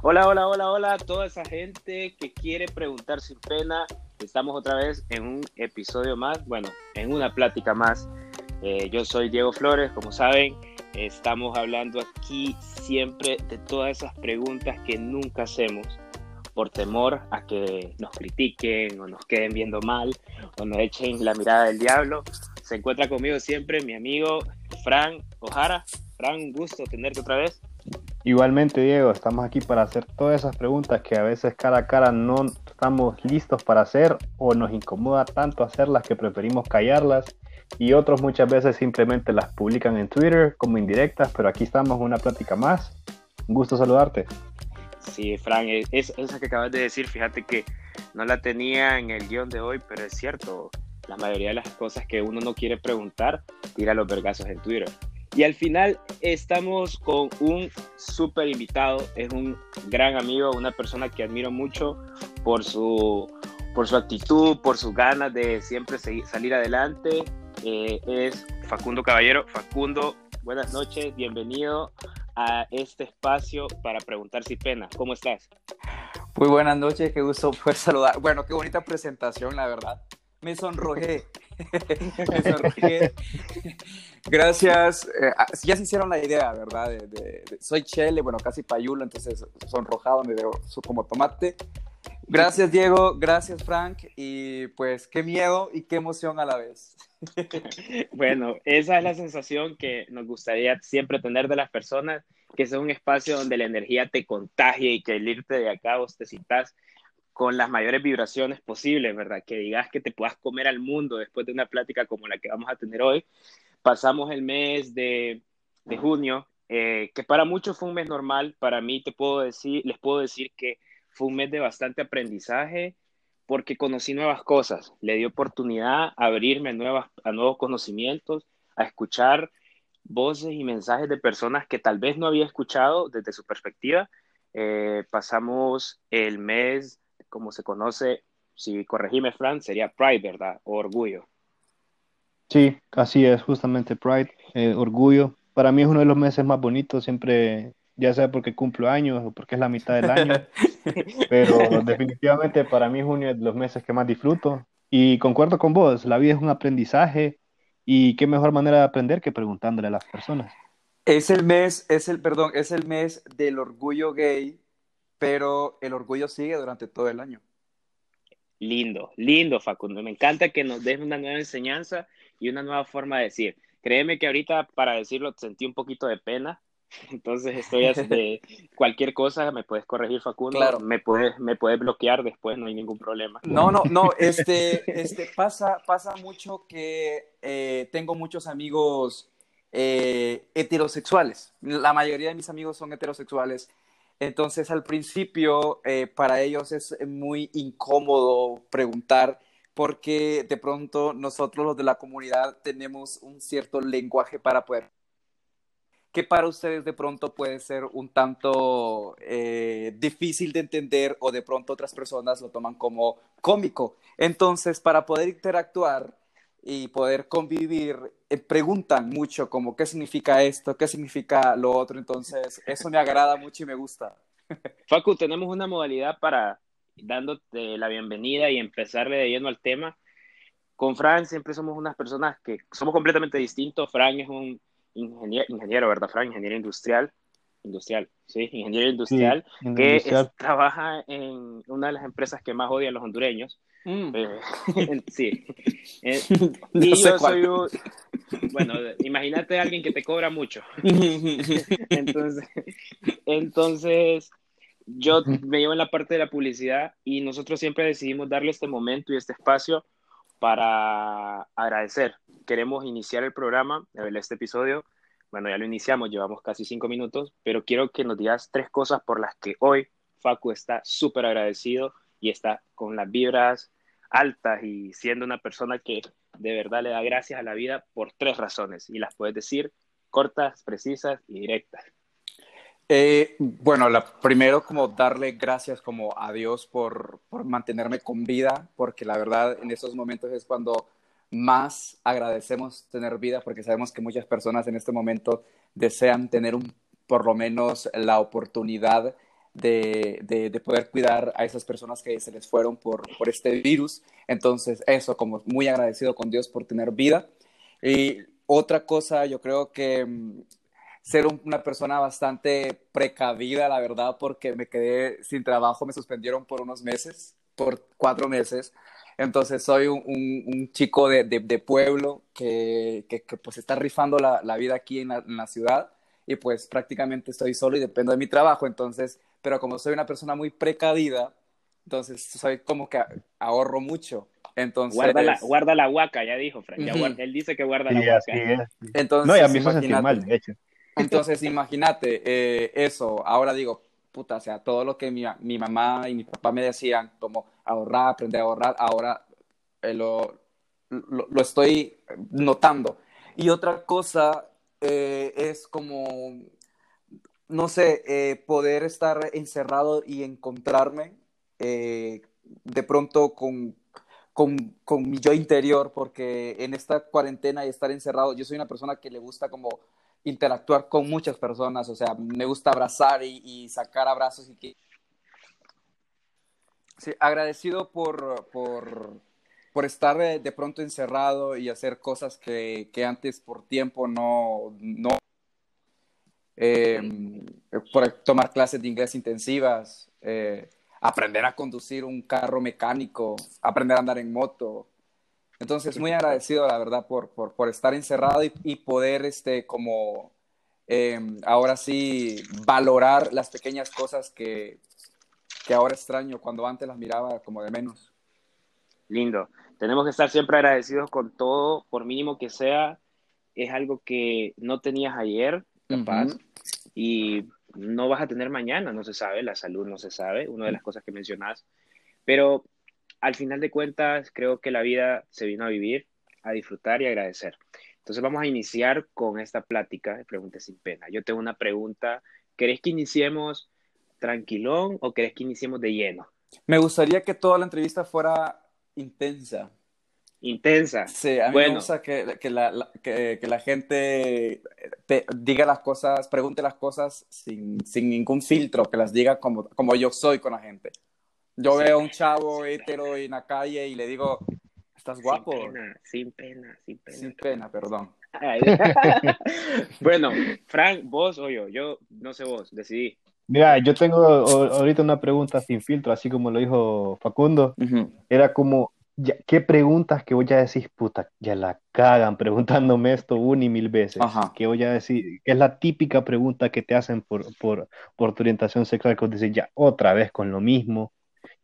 Hola, hola, hola, hola toda esa gente que quiere preguntar sin pena. Estamos otra vez en un episodio más, bueno, en una plática más. Eh, yo soy Diego Flores, como saben, estamos hablando aquí siempre de todas esas preguntas que nunca hacemos por temor a que nos critiquen o nos queden viendo mal o nos echen la mirada del diablo. Se encuentra conmigo siempre mi amigo Fran Ojara. Fran, un gusto tenerte otra vez. Igualmente, Diego, estamos aquí para hacer todas esas preguntas que a veces cara a cara no estamos listos para hacer o nos incomoda tanto hacerlas que preferimos callarlas y otros muchas veces simplemente las publican en Twitter como indirectas, pero aquí estamos una plática más. Un gusto saludarte. Sí, Fran, es, esa que acabas de decir, fíjate que no la tenía en el guion de hoy, pero es cierto, la mayoría de las cosas que uno no quiere preguntar, tira los vergazos en Twitter. Y al final estamos con un súper invitado, es un gran amigo, una persona que admiro mucho por su, por su actitud, por sus ganas de siempre seguir, salir adelante. Eh, es Facundo Caballero. Facundo, buenas noches, bienvenido a este espacio para preguntar si pena. ¿Cómo estás? Muy buenas noches, qué gusto poder saludar. Bueno, qué bonita presentación, la verdad. Me sonrojé. Me sonrojé. Gracias. Eh, ah, ya se hicieron la idea, ¿verdad? De, soy Chele, bueno, casi payulo, entonces sonrojado, me veo como tomate. Gracias, Diego. Gracias, Frank. Y pues qué miedo y qué emoción a la vez. bueno, esa es la sensación que nos gustaría siempre tener de las personas, que es un espacio donde la energía te contagie y que el irte de acá vos te citas con las mayores vibraciones posibles, ¿verdad? Que digas que te puedas comer al mundo después de una plática como la que vamos a tener hoy. Pasamos el mes de, de junio, eh, que para muchos fue un mes normal, para mí te puedo decir, les puedo decir que fue un mes de bastante aprendizaje, porque conocí nuevas cosas, le di oportunidad a abrirme a, nuevas, a nuevos conocimientos, a escuchar voces y mensajes de personas que tal vez no había escuchado desde su perspectiva. Eh, pasamos el mes, como se conoce, si corregime, Fran, sería Pride, ¿verdad? O orgullo. Sí, así es, justamente Pride, eh, orgullo. Para mí es uno de los meses más bonitos, siempre ya sea porque cumplo años o porque es la mitad del año, pero definitivamente para mí junio es de los meses que más disfruto y concuerdo con vos, la vida es un aprendizaje y qué mejor manera de aprender que preguntándole a las personas. Es el mes, es el, perdón, es el mes del orgullo gay, pero el orgullo sigue durante todo el año. Lindo, lindo Facundo, me encanta que nos des una nueva enseñanza y una nueva forma de decir. Créeme que ahorita para decirlo sentí un poquito de pena, entonces estoy de cualquier cosa, me puedes corregir Facundo, claro. me puedes me puedes bloquear después, no hay ningún problema. No, no, no, este, este pasa, pasa mucho que eh, tengo muchos amigos eh, heterosexuales. La mayoría de mis amigos son heterosexuales. Entonces al principio eh, para ellos es muy incómodo preguntar porque de pronto nosotros los de la comunidad tenemos un cierto lenguaje para poder que para ustedes de pronto puede ser un tanto eh, difícil de entender o de pronto otras personas lo toman como cómico. Entonces, para poder interactuar y poder convivir, eh, preguntan mucho como qué significa esto, qué significa lo otro. Entonces, eso me agrada mucho y me gusta. Facu, tenemos una modalidad para dándote la bienvenida y empezarle de lleno al tema. Con Fran siempre somos unas personas que somos completamente distintos. Fran es un ingeniero, ingeniero, ¿verdad, Frank? Ingeniero industrial. Industrial, sí, ingeniero industrial, que trabaja en una de las empresas que más odian los hondureños. Mm. Eh, sí. Eh, y yo soy un, bueno, imagínate a alguien que te cobra mucho. entonces, entonces, yo me llevo en la parte de la publicidad y nosotros siempre decidimos darle este momento y este espacio para agradecer. Queremos iniciar el programa, este episodio. Bueno, ya lo iniciamos, llevamos casi cinco minutos, pero quiero que nos digas tres cosas por las que hoy Facu está súper agradecido y está con las vibras altas y siendo una persona que de verdad le da gracias a la vida por tres razones y las puedes decir cortas, precisas y directas. Eh, bueno, la, primero como darle gracias como a Dios por, por, mantenerme con vida, porque la verdad en estos momentos es cuando más agradecemos tener vida, porque sabemos que muchas personas en este momento desean tener un, por lo menos la oportunidad de, de, poder cuidar a esas personas que se les fueron por, por este virus. Entonces, eso, como muy agradecido con Dios por tener vida. Y otra cosa, yo creo que mm, ser una persona bastante precavida, la verdad, porque me quedé sin trabajo, me suspendieron por unos meses, por cuatro meses. Entonces soy un, un, chico de, de, pueblo que, que, pues está rifando la, la vida aquí en la, en la, ciudad y pues prácticamente estoy solo y dependo de mi trabajo. Entonces, pero como soy una persona muy precavida, entonces soy como que ahorro mucho. Entonces, guarda la, guarda la huaca, ya dijo Frank. él dice que guarda la huaca. Entonces, no, y a mí me mal, de hecho. Entonces, imagínate eh, eso. Ahora digo, puta, o sea, todo lo que mi, mi, mamá y mi papá me decían, como ahorrar, aprender a ahorrar, ahora eh, lo, lo, estoy notando. Y otra cosa eh, es como, no sé, poder estar encerrado y encontrarme de pronto con, con, con, mi yo interior, porque en esta cuarentena y estar encerrado, yo soy una persona que le gusta como interactuar con muchas personas, o sea, me gusta abrazar y, sacar abrazos y que... Sí, agradecido por, por, por estar de, pronto encerrado y hacer cosas que, que antes por tiempo no... no em, por tomar clases de inglés intensivas, eh, aprender a conducir un carro mecánico, aprender a andar en moto, entonces, muy agradecido, la verdad, por, por, por estar encerrado y, y, poder, este, como, em, ahora sí, valorar las pequeñas cosas que, que ahora extraño, cuando antes las miraba como de menos. Lindo. Tenemos que estar siempre agradecidos con todo, por mínimo que sea. Es algo que no tenías ayer, capaz, y no vas a tener mañana, no se sabe, la salud no se sabe, una de las cosas que mencionas. Pero al final de cuentas, creo que la vida se vino a vivir, a disfrutar y agradecer. Entonces vamos a iniciar con esta plática de preguntas sin pena. Yo tengo una pregunta. ¿Querés que iniciemos tranquilón o querés que iniciemos de lleno? Me gustaría que toda la entrevista fuera intensa. Intensa. Sí, a mí me gusta que, que, la, que, la, gente diga las cosas, pregunte las cosas sin, sin, ningún filtro, que las diga como, como yo soy con la gente. Yo veo a un chavo hetero en la calle y le digo, estás guapo. Sin pena, sin pena, sin pena. perdón. bueno, Frank, vos o yo, yo no sé vos, decidí. Mira, yo tengo ahorita una pregunta sin filtro, así como lo dijo Facundo. Era como, ¿qué preguntas que voy a decir, puta, ya la cagan preguntándome esto una y mil veces? Que voy a decir, es la típica pregunta que te hacen por, por, por tu orientación sexual, que vos decís, ya, otra vez con lo mismo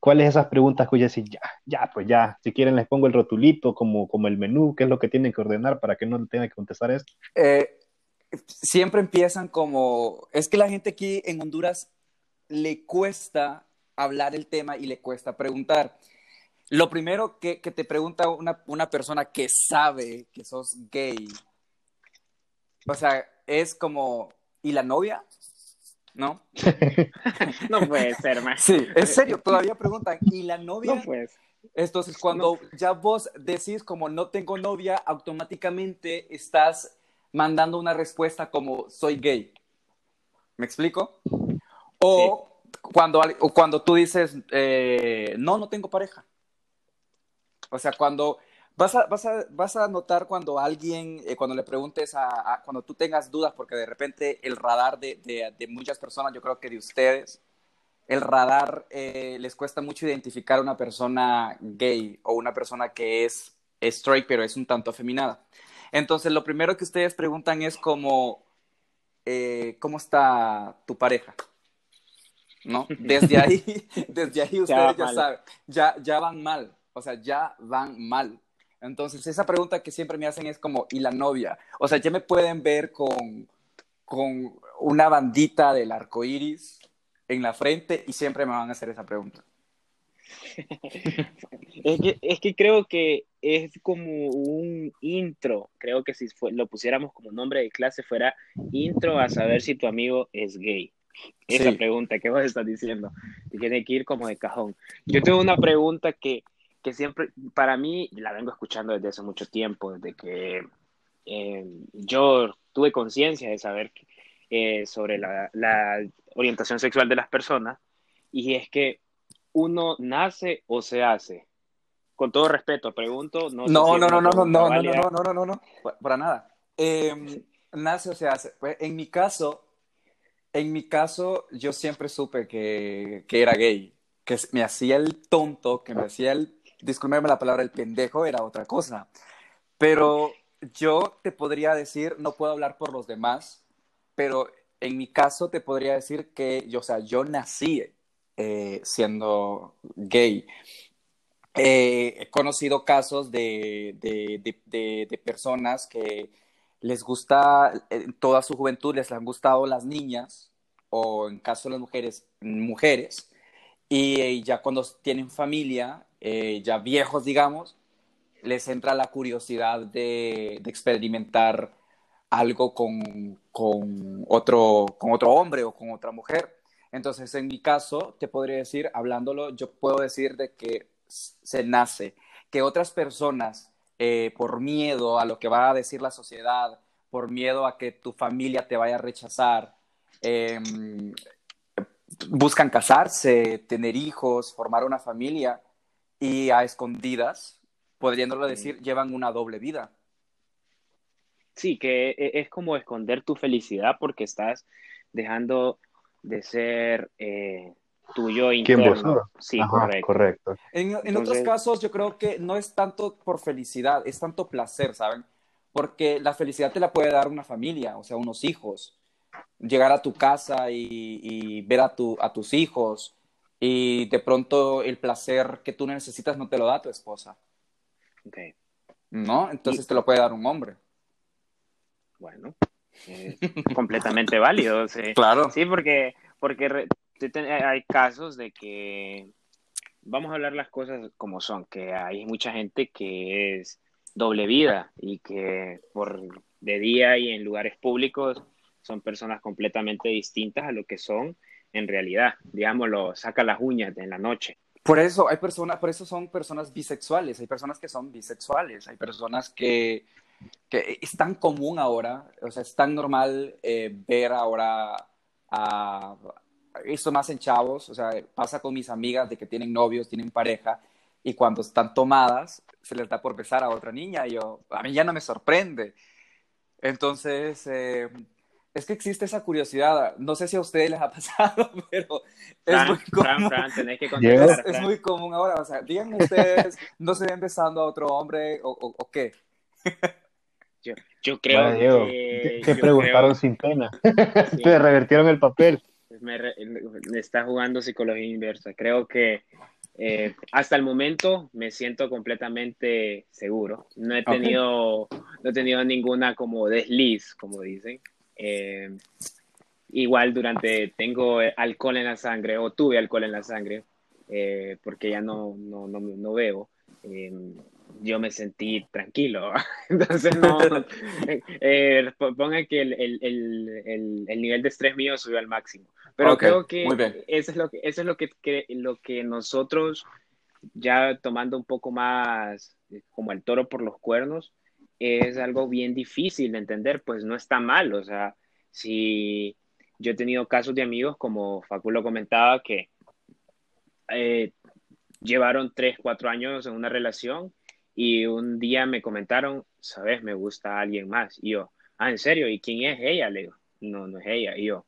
¿Cuáles esas preguntas que voy a decir, ya, ya, pues ya, si quieren les pongo el rotulito como, como el menú, qué es lo que tienen que ordenar para que no tengan que contestar esto? Eh, siempre empiezan como, es que la gente aquí en Honduras le cuesta hablar el tema y le cuesta preguntar. Lo primero que, que te pregunta una, una persona que sabe que sos gay, o sea, es como, ¿y la novia? ¿no? no puede ser, más. Sí, en serio, todavía preguntan, ¿y la novia? No pues. Entonces, cuando ya vos decís como no tengo novia, automáticamente estás mandando una respuesta como soy gay. ¿Me explico? O, cuando, cuando tú dices, eh, no, no tengo pareja. O sea, cuando Vas a, vas a, vas a notar cuando alguien, eh, cuando le preguntes a, cuando tú tengas dudas, porque de repente el radar de, de, muchas personas, yo creo que de ustedes, el radar eh, les cuesta mucho identificar a una persona gay o una persona que es straight, pero es un tanto afeminada. Entonces, lo primero que ustedes preguntan es como, eh, ¿cómo está tu pareja? ¿No? Desde ahí, desde ahí ustedes ya, ya saben, ya, ya van mal, o sea, ya van mal. Entonces, esa pregunta que siempre me hacen es como, ¿y la novia? O sea, ya me pueden ver con, con una bandita del arco iris en la frente y siempre me van a hacer esa pregunta. es, que, es que creo que es como un intro. Creo que si lo pusiéramos como nombre de clase fuera intro a saber si tu amigo es gay. Esa pregunta que vos estás diciendo. Tiene que ir como de cajón. Yo tengo una pregunta que que siempre, para mí, la vengo escuchando desde hace mucho tiempo, desde que eh, yo tuve conciencia de saber eh, sobre la, la, orientación sexual de las personas, y es que uno nace o se hace. Con todo respeto, pregunto. No, no, no, no, no, no, no, no, no, no, no, no, no, para nada. Eh, nace o se hace. Pues, en mi caso, en mi caso, yo siempre supe que, que era gay, que me hacía el tonto, que me hacía el, discúlpeme la palabra, el pendejo, era otra cosa. Pero yo te podría decir, no puedo hablar por los demás, pero en mi caso te podría decir que, yo, o sea, yo nací eh, siendo gay. Eh, he conocido casos de, de, de, personas que les gusta, en toda su juventud les han gustado las niñas, o en caso de las mujeres, mujeres, y, ya cuando tienen familia, eh, ya viejos, digamos, les entra la curiosidad de, experimentar algo con, con, otro, con otro hombre o con otra mujer. Entonces, en mi caso, te podría decir, hablándolo, yo puedo decir de que se nace, que otras personas, eh, por miedo a lo que va a decir la sociedad, por miedo a que tu familia te vaya a rechazar, em, buscan casarse, tener hijos, formar una familia y a escondidas, podriéndolo decir, llevan una doble vida. Sí, que e, es como esconder tu felicidad porque estás dejando de ser eh, tuyo interno. Sí, correcto. En, otros casos yo creo que no es tanto por felicidad, es tanto placer, ¿saben? Porque la felicidad te la puede dar una familia, o sea, unos hijos. Llegar a tu casa y, ver a, tu, a tus hijos y de pronto el placer que tú necesitas no te lo da tu esposa. Ok. ¿No? Entonces te lo puede dar un hombre. Bueno, completamente válido. Sí. Claro. Sí, porque, porque hay casos de que, vamos a hablar las cosas como son, que hay mucha gente que es doble vida y que por de día y en lugares públicos son personas completamente distintas a lo que son en realidad. Digámoslo, saca las uñas en la noche. Por eso hay personas, por eso son personas bisexuales, hay personas que son bisexuales, hay personas que que es tan común ahora, o sea, es tan normal eh, ver ahora a, esto más en chavos, o sea, pasa con mis amigas de que tienen novios, tienen pareja, y cuando están tomadas, se les da por besar a otra niña, y yo, a mí ya no me sorprende. Entonces, eh, es que existe esa curiosidad, no sé si a ustedes les ha pasado, pero es muy común. es, muy común ahora, o sea, díganme ustedes, ¿no se ven besando a otro hombre o, o qué? Yo, creo que... Te preguntaron sin pena. Te revertieron el papel. Me, está jugando psicología inversa. Creo que eh, hasta el momento me siento completamente seguro. No he tenido, no he tenido ninguna como desliz, como dicen. Eh, igual durante, tengo alcohol en la sangre o tuve alcohol en la sangre eh, porque ya no, no, no, no veo yo me sentí tranquilo. Entonces, no, eh, ponga que el, el, el, el, nivel de estrés mío subió al máximo. Pero creo que eso es, lo que, eso es lo que, lo que nosotros, ya tomando un poco más eh, como el toro por los cuernos, es algo bien difícil de entender, pues no está mal. O sea, si yo he tenido casos de amigos, como Faculo comentaba, que eh, llevaron tres, cuatro años en una relación y un día me comentaron, sabes, me gusta alguien más. Y yo, ah, ¿en serio? ¿Y quién es ella? Le digo, no, no es ella. Y yo,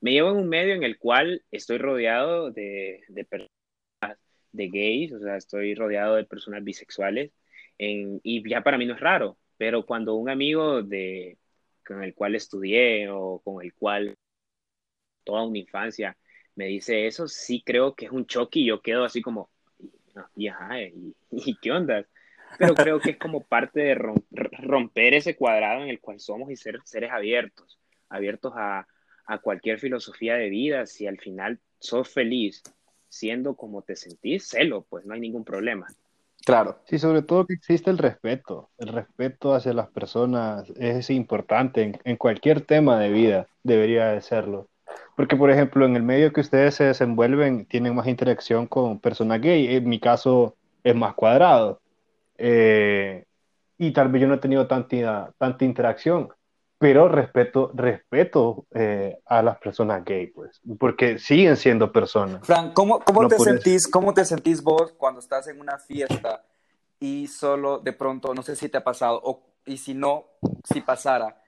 me llevo en un medio en el cual estoy rodeado de, de personas, de gays, o sea, estoy rodeado de personas bisexuales. En, y ya para mí no es raro, pero cuando un amigo de, con el cual estudié o con el cual toda una infancia me dice eso, sí creo que es un choque y yo quedo así como, y, ajá, y, qué onda. Pero creo que es como parte de romper ese cuadrado en el cual somos y ser seres abiertos, abiertos a, a cualquier filosofía de vida. Si al final sos feliz siendo como te sentís, celo, pues no hay ningún problema. Claro. Sí, sobre todo que existe el respeto. El respeto hacia las personas es importante en, cualquier tema de vida, debería de serlo. Porque, por ejemplo, en el medio que ustedes se desenvuelven, tienen más interacción con personas gay. En mi caso es más cuadrado. Eh, y tal vez yo no he tenido tanta, tanta interacción. Pero respeto, respeto eh, a las personas gay, pues, porque siguen siendo personas. Fran, ¿cómo, cómo te sentís, ¿cómo te sentís vos cuando estás en una fiesta y solo de pronto, no sé si te ha pasado, o, y si no, si pasara,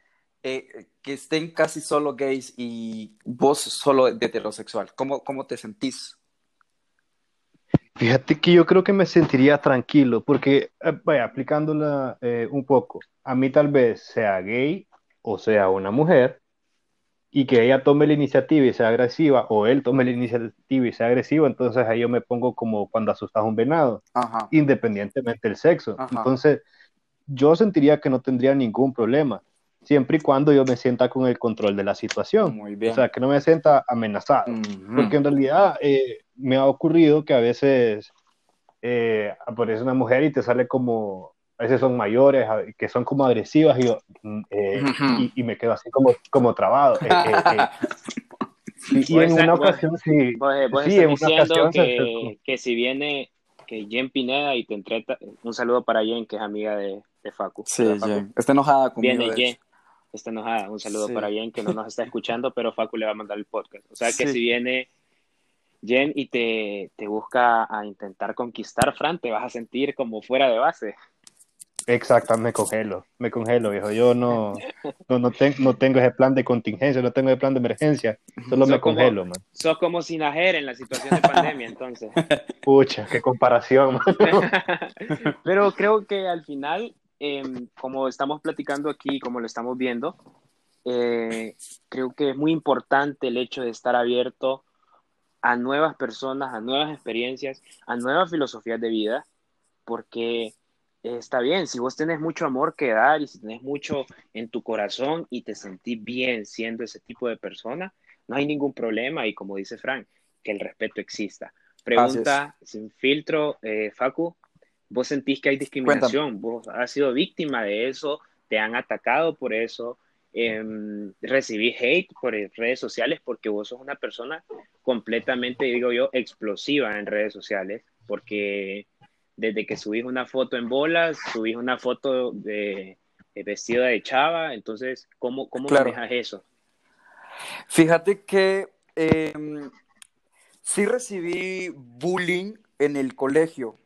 eh, que estén casi solo gays y vos solo de heterosexual? ¿Cómo, cómo te sentís? Fíjate que yo creo que me sentiría tranquilo, porque, eh, vaya, aplicándola eh, un poco, a mí tal vez sea gay o sea una mujer, y que ella tome la iniciativa y sea agresiva, o él tome la iniciativa y sea agresivo, entonces ahí yo me pongo como cuando asustas a un venado, independientemente del sexo. Entonces, yo sentiría que no tendría ningún problema siempre y cuando yo me sienta con el control de la situación. Muy bien. O sea, que no me sienta amenazado. Porque en realidad eh, me ha ocurrido que a veces eh, aparece una mujer y te sale como, a veces son mayores, que son como agresivas y, yo, mm, eh, y, me quedo así como, como trabado. y, en una ocasión sí. sí, en una ocasión que, que si viene que Jen Pineda y te entreta, un saludo para Jen, que es amiga de, de Facu. Sí, Jen. Está enojada conmigo. Viene Jen está enojada. Un saludo para Jen que no nos está escuchando, pero Facu le va a mandar el podcast. O sea que si viene Jen y te, te, busca a intentar conquistar, Fran, te vas a sentir como fuera de base. Exacto, me congelo, me congelo, viejo. Yo no, no, no, no tengo ese plan de contingencia, no tengo ese plan de emergencia, solo me congelo, man. Sos como Sinajer en la situación de pandemia, entonces. Pucha, qué comparación, man. Pero creo que al final Em, como estamos platicando aquí, como lo estamos viendo, eh, creo que es muy importante el hecho de estar abierto a nuevas personas, a nuevas experiencias, a nuevas filosofías de vida, porque está bien, si vos tenés mucho amor que dar y si tenés mucho en tu corazón y te sentís bien siendo ese tipo de persona, no hay ningún problema y como dice Frank, que el respeto exista. Pregunta sin filtro, eh, Facu, vos sentís que hay discriminación, vos has sido víctima de eso, te han atacado por eso, eh, recibís hate por redes sociales porque vos sos una persona completamente, digo yo, explosiva en redes sociales, porque desde que subís una foto en bolas, subís una foto de, vestida de chava, entonces, ¿cómo, cómo manejas eso? Fíjate que em, sí recibí bullying en el colegio,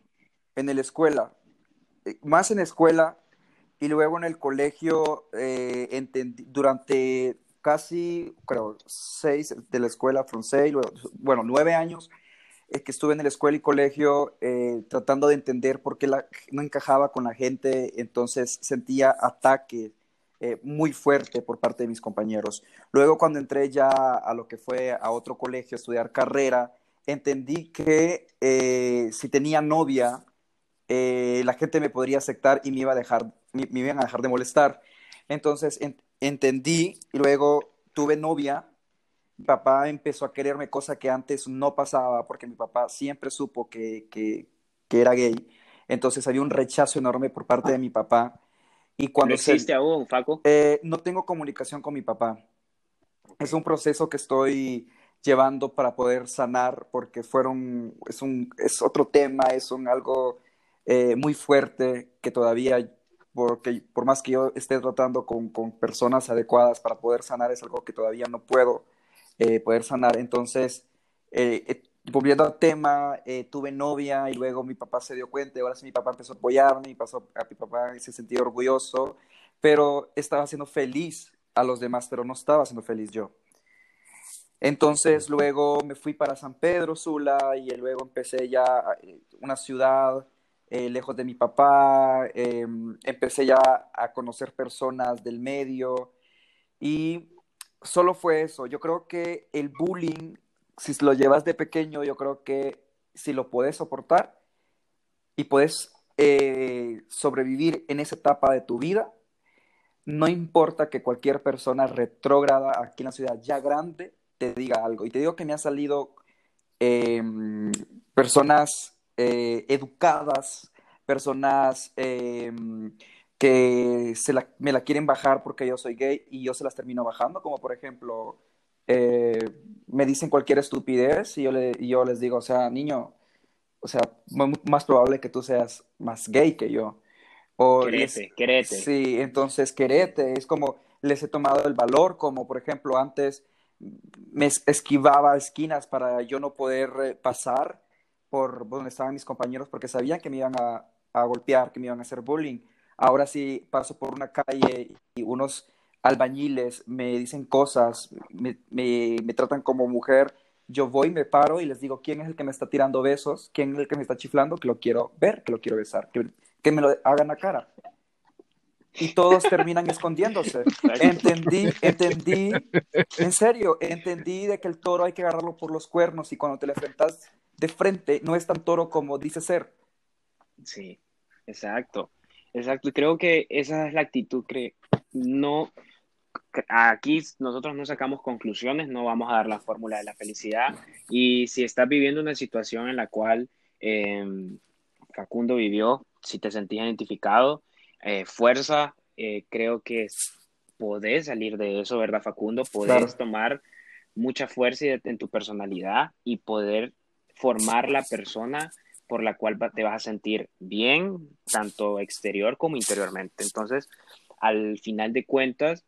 en la escuela, eh, más en la escuela y luego en el colegio eh, durante casi, creo, seis de la escuela, from bueno, nueve años eh, que estuve en la escuela y colegio tratando de entender por qué la, no encajaba con la gente, entonces sentía ataque muy fuerte por parte de mis compañeros. Luego cuando entré ya a lo que fue a otro colegio a estudiar carrera, entendí que si tenía novia eh, la gente me podría aceptar y me, iba a dejar, me, iban a dejar de molestar. Entonces entendí y luego tuve novia. Mi papá empezó a quererme, cosa que antes no pasaba, porque mi papá siempre supo que, que, era gay. Entonces había un rechazo enorme por parte de mi papá. Y cuando ¿No existe aún, Faco? Eh, no tengo comunicación con mi papá. Es un proceso que estoy llevando para poder sanar, porque fueron, es, un, es otro tema, es un algo eh, muy fuerte que todavía, porque por más que yo esté tratando con, con personas adecuadas para poder sanar, es algo que todavía no puedo eh, poder sanar. Entonces, eh, volviendo al tema, tuve novia y luego mi papá se dio cuenta y ahora sí mi papá empezó a apoyarme, y pasó, a mi papá se sentía orgulloso, pero estaba siendo feliz a los demás, pero no estaba siendo feliz yo. Entonces luego me fui para San Pedro Sula y luego empecé ya una ciudad eh, lejos de mi papá, em, empecé ya a conocer personas del medio y solo fue eso. Yo creo que el bullying, si lo llevas de pequeño, yo creo que si lo puedes soportar y puedes eh, sobrevivir en esa etapa de tu vida, no importa que cualquier persona retrógrada aquí en la ciudad ya grande te diga algo. Y te digo que me han salido em, personas eh, educadas, personas em, que se me la quieren bajar porque yo soy gay y yo se las termino bajando, como por ejemplo, eh, me dicen cualquier estupidez y yo, le, yo les digo, o sea, niño, o sea, más probable que tú seas más gay que yo. O querete, querete. Sí, entonces querete, es como, les he tomado el valor, como por ejemplo antes me esquivaba esquinas para yo no poder eh, pasar por donde estaban mis compañeros porque sabían que me iban a, golpear, que me iban a hacer bullying. Ahora sí paso por una calle y unos albañiles me dicen cosas, me, me, tratan como mujer, yo voy, me paro y les digo quién es el que me está tirando besos, quién es el que me está chiflando, que lo quiero ver, que lo quiero besar, que, que me lo hagan la cara. Y todos terminan escondiéndose. Entendí, entendí, en serio, entendí de que el toro hay que agarrarlo por los cuernos y cuando te le enfrentas de frente no es tan toro como dice ser. Sí, exacto, exacto. Creo que esa es la actitud que no, aquí nosotros no sacamos conclusiones, no vamos a dar la fórmula de la felicidad. Y si estás viviendo una situación en la cual em, Facundo vivió, si te sentías identificado, eh, fuerza, eh, creo que podés salir de eso, ¿verdad, Facundo? Podés tomar mucha fuerza en tu personalidad y poder formar la persona por la cual te vas a sentir bien, tanto exterior como interiormente. Entonces, al final de cuentas,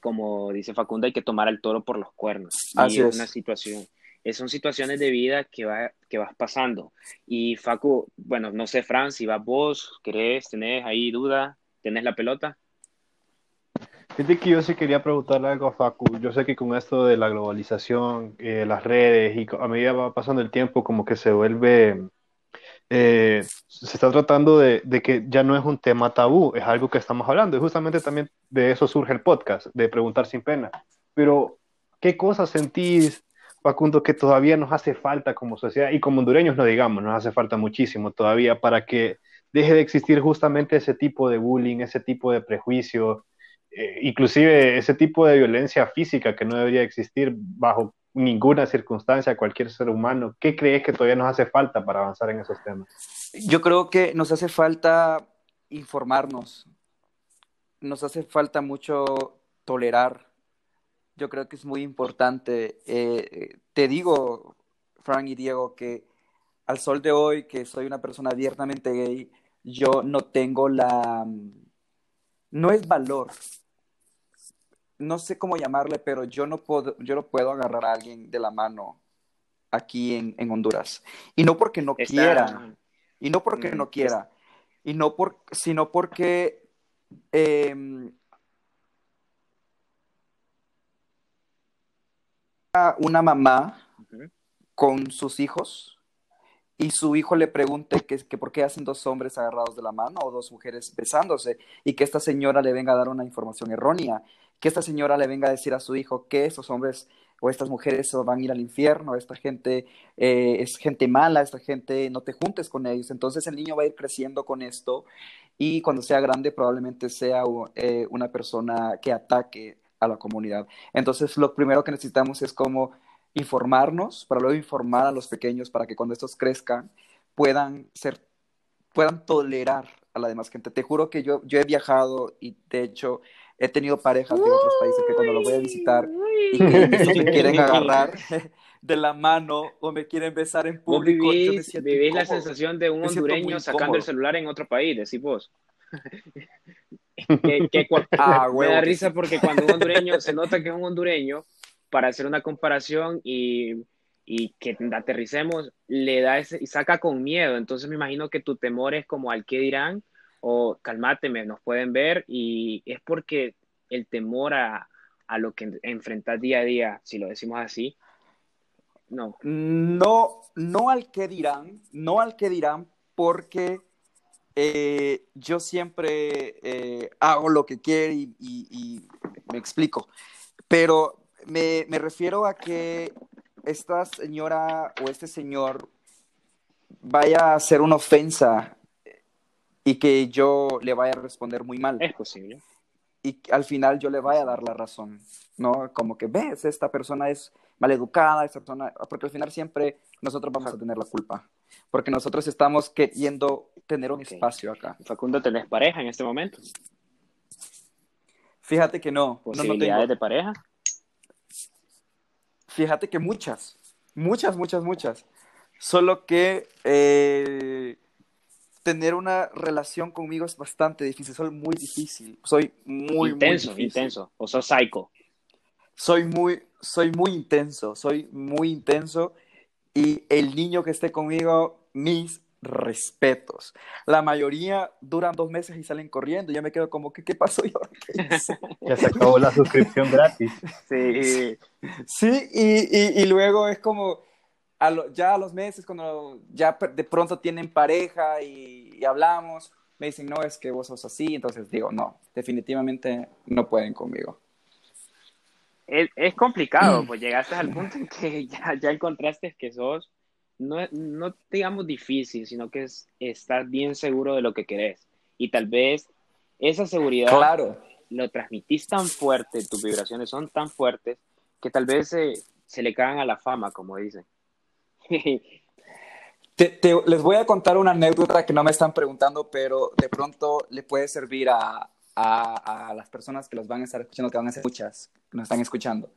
como dice Facundo, hay que tomar al toro por los cuernos. Así es una situación son situaciones de vida que, va, que vas pasando. Y Facu, bueno, no sé, Fran, si vas vos, ¿querés, tenés ahí duda, tenés la pelota? Fíjate que yo sí quería preguntarle algo a Facu. Yo sé que con esto de la globalización, eh, las redes y a medida va pasando el tiempo, como que se vuelve, eh, se está tratando de, que ya no es un tema tabú, es algo que estamos hablando. Y justamente también de eso surge el podcast, de preguntar sin pena. Pero, ¿qué cosas sentís Facundo, que todavía nos hace falta como sociedad y como hondureños no digamos, nos hace falta muchísimo todavía para que deje de existir justamente ese tipo de bullying, ese tipo de prejuicio, eh, inclusive ese tipo de violencia física que no debería existir bajo ninguna circunstancia cualquier ser humano. ¿Qué crees que todavía nos hace falta para avanzar en esos temas? Yo creo que nos hace falta informarnos, nos hace falta mucho tolerar yo creo que es muy importante. Eh, te digo, Frank y Diego, que al sol de hoy, que soy una persona abiertamente gay, yo no tengo la... No es valor. No sé cómo llamarle, pero yo no puedo, yo no puedo agarrar a alguien de la mano aquí en, Honduras. Y no porque no quiera. Y no porque mm, no quiera. Y no por, sino porque em, una mamá con sus hijos y su hijo le pregunte que, que, por qué hacen dos hombres agarrados de la mano o dos mujeres besándose y que esta señora le venga a dar una información errónea, que esta señora le venga a decir a su hijo que esos hombres o estas mujeres van a ir al infierno, esta gente eh, es gente mala, esta gente no te juntes con ellos. Entonces el niño va a ir creciendo con esto y cuando sea grande probablemente sea eh, una persona que ataque a la comunidad. Entonces, lo primero que necesitamos es como informarnos, para luego informar a los pequeños para que cuando estos crezcan puedan ser, puedan tolerar a la demás gente. Te juro que yo, yo he viajado y de hecho he tenido parejas de otros países que cuando los voy a visitar y que me quieren agarrar de la mano o me quieren besar en público. Vivís, vivís la sensación de un hondureño sacando el celular en otro país, decís vos. que, ah, me da risa porque cuando un hondureño se nota que es un hondureño, para hacer una comparación y, y que aterricemos, le da ese, y saca con miedo. Entonces me imagino que tu temor es como al que dirán o calmate, nos pueden ver y es porque el temor a, a lo que enfrentas día a día, si lo decimos así, no. No, no al que dirán, no al que dirán, porque eh, yo siempre eh, hago lo que quiero y, me explico, pero me, refiero a que esta señora o este señor vaya a hacer una ofensa y que yo le vaya a responder muy mal. Es posible. Y al final yo le vaya a dar la razón, ¿no? Como que ves, esta persona es maleducada, esta persona, porque al final siempre nosotros vamos a tener la culpa porque nosotros estamos queriendo tener un espacio acá. Facundo, ¿tenés pareja en este momento? Fíjate que no. ¿Posibilidades de pareja? Fíjate que muchas, muchas, muchas, muchas. Solo que eh, tener una relación conmigo es bastante difícil, soy muy difícil, soy muy intenso, muy intenso, o sos psycho. Soy muy, soy muy intenso, soy muy intenso y el niño que esté conmigo, mis respetos. La mayoría duran dos meses y salen corriendo. Yo me quedo como, ¿qué, qué pasó? yo ya se acabó la suscripción gratis. Sí, sí y, y, luego es como, ya a los meses, cuando ya de pronto tienen pareja y, y, hablamos, me dicen, no, es que vos sos así. Entonces digo, no, definitivamente no pueden conmigo. Es, es complicado, pues llegaste al punto en que ya, ya encontraste que sos no, no digamos difícil, sino que es estar bien seguro de lo que querés. Y tal vez esa seguridad claro. lo transmitís tan fuerte, tus vibraciones son tan fuertes, que tal vez se le cagan a la fama, como dicen. les voy a contar una anécdota que no me están preguntando, pero de pronto le puede servir a, a, a las personas que los van a estar escuchando, que van a ser muchas, que nos están escuchando.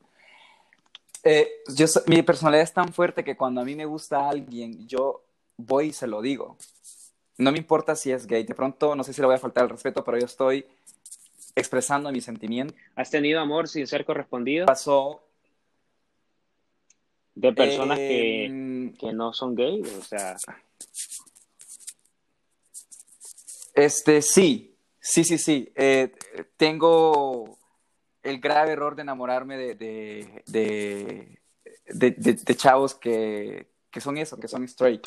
Eh, yo, mi personalidad es tan fuerte que cuando a mí me gusta alguien, yo voy y se lo digo. No me importa si es gay. De pronto, no sé si le voy a faltar el respeto, pero yo estoy expresando mi sentimiento. ¿Has tenido amor sin ser correspondido? Pasó. De personas que, em, que no son gay, o sea. Este, sí, sí, sí, sí. Eh, tengo el grave error de enamorarme de, de, de, chavos que, que, son eso, que son straight.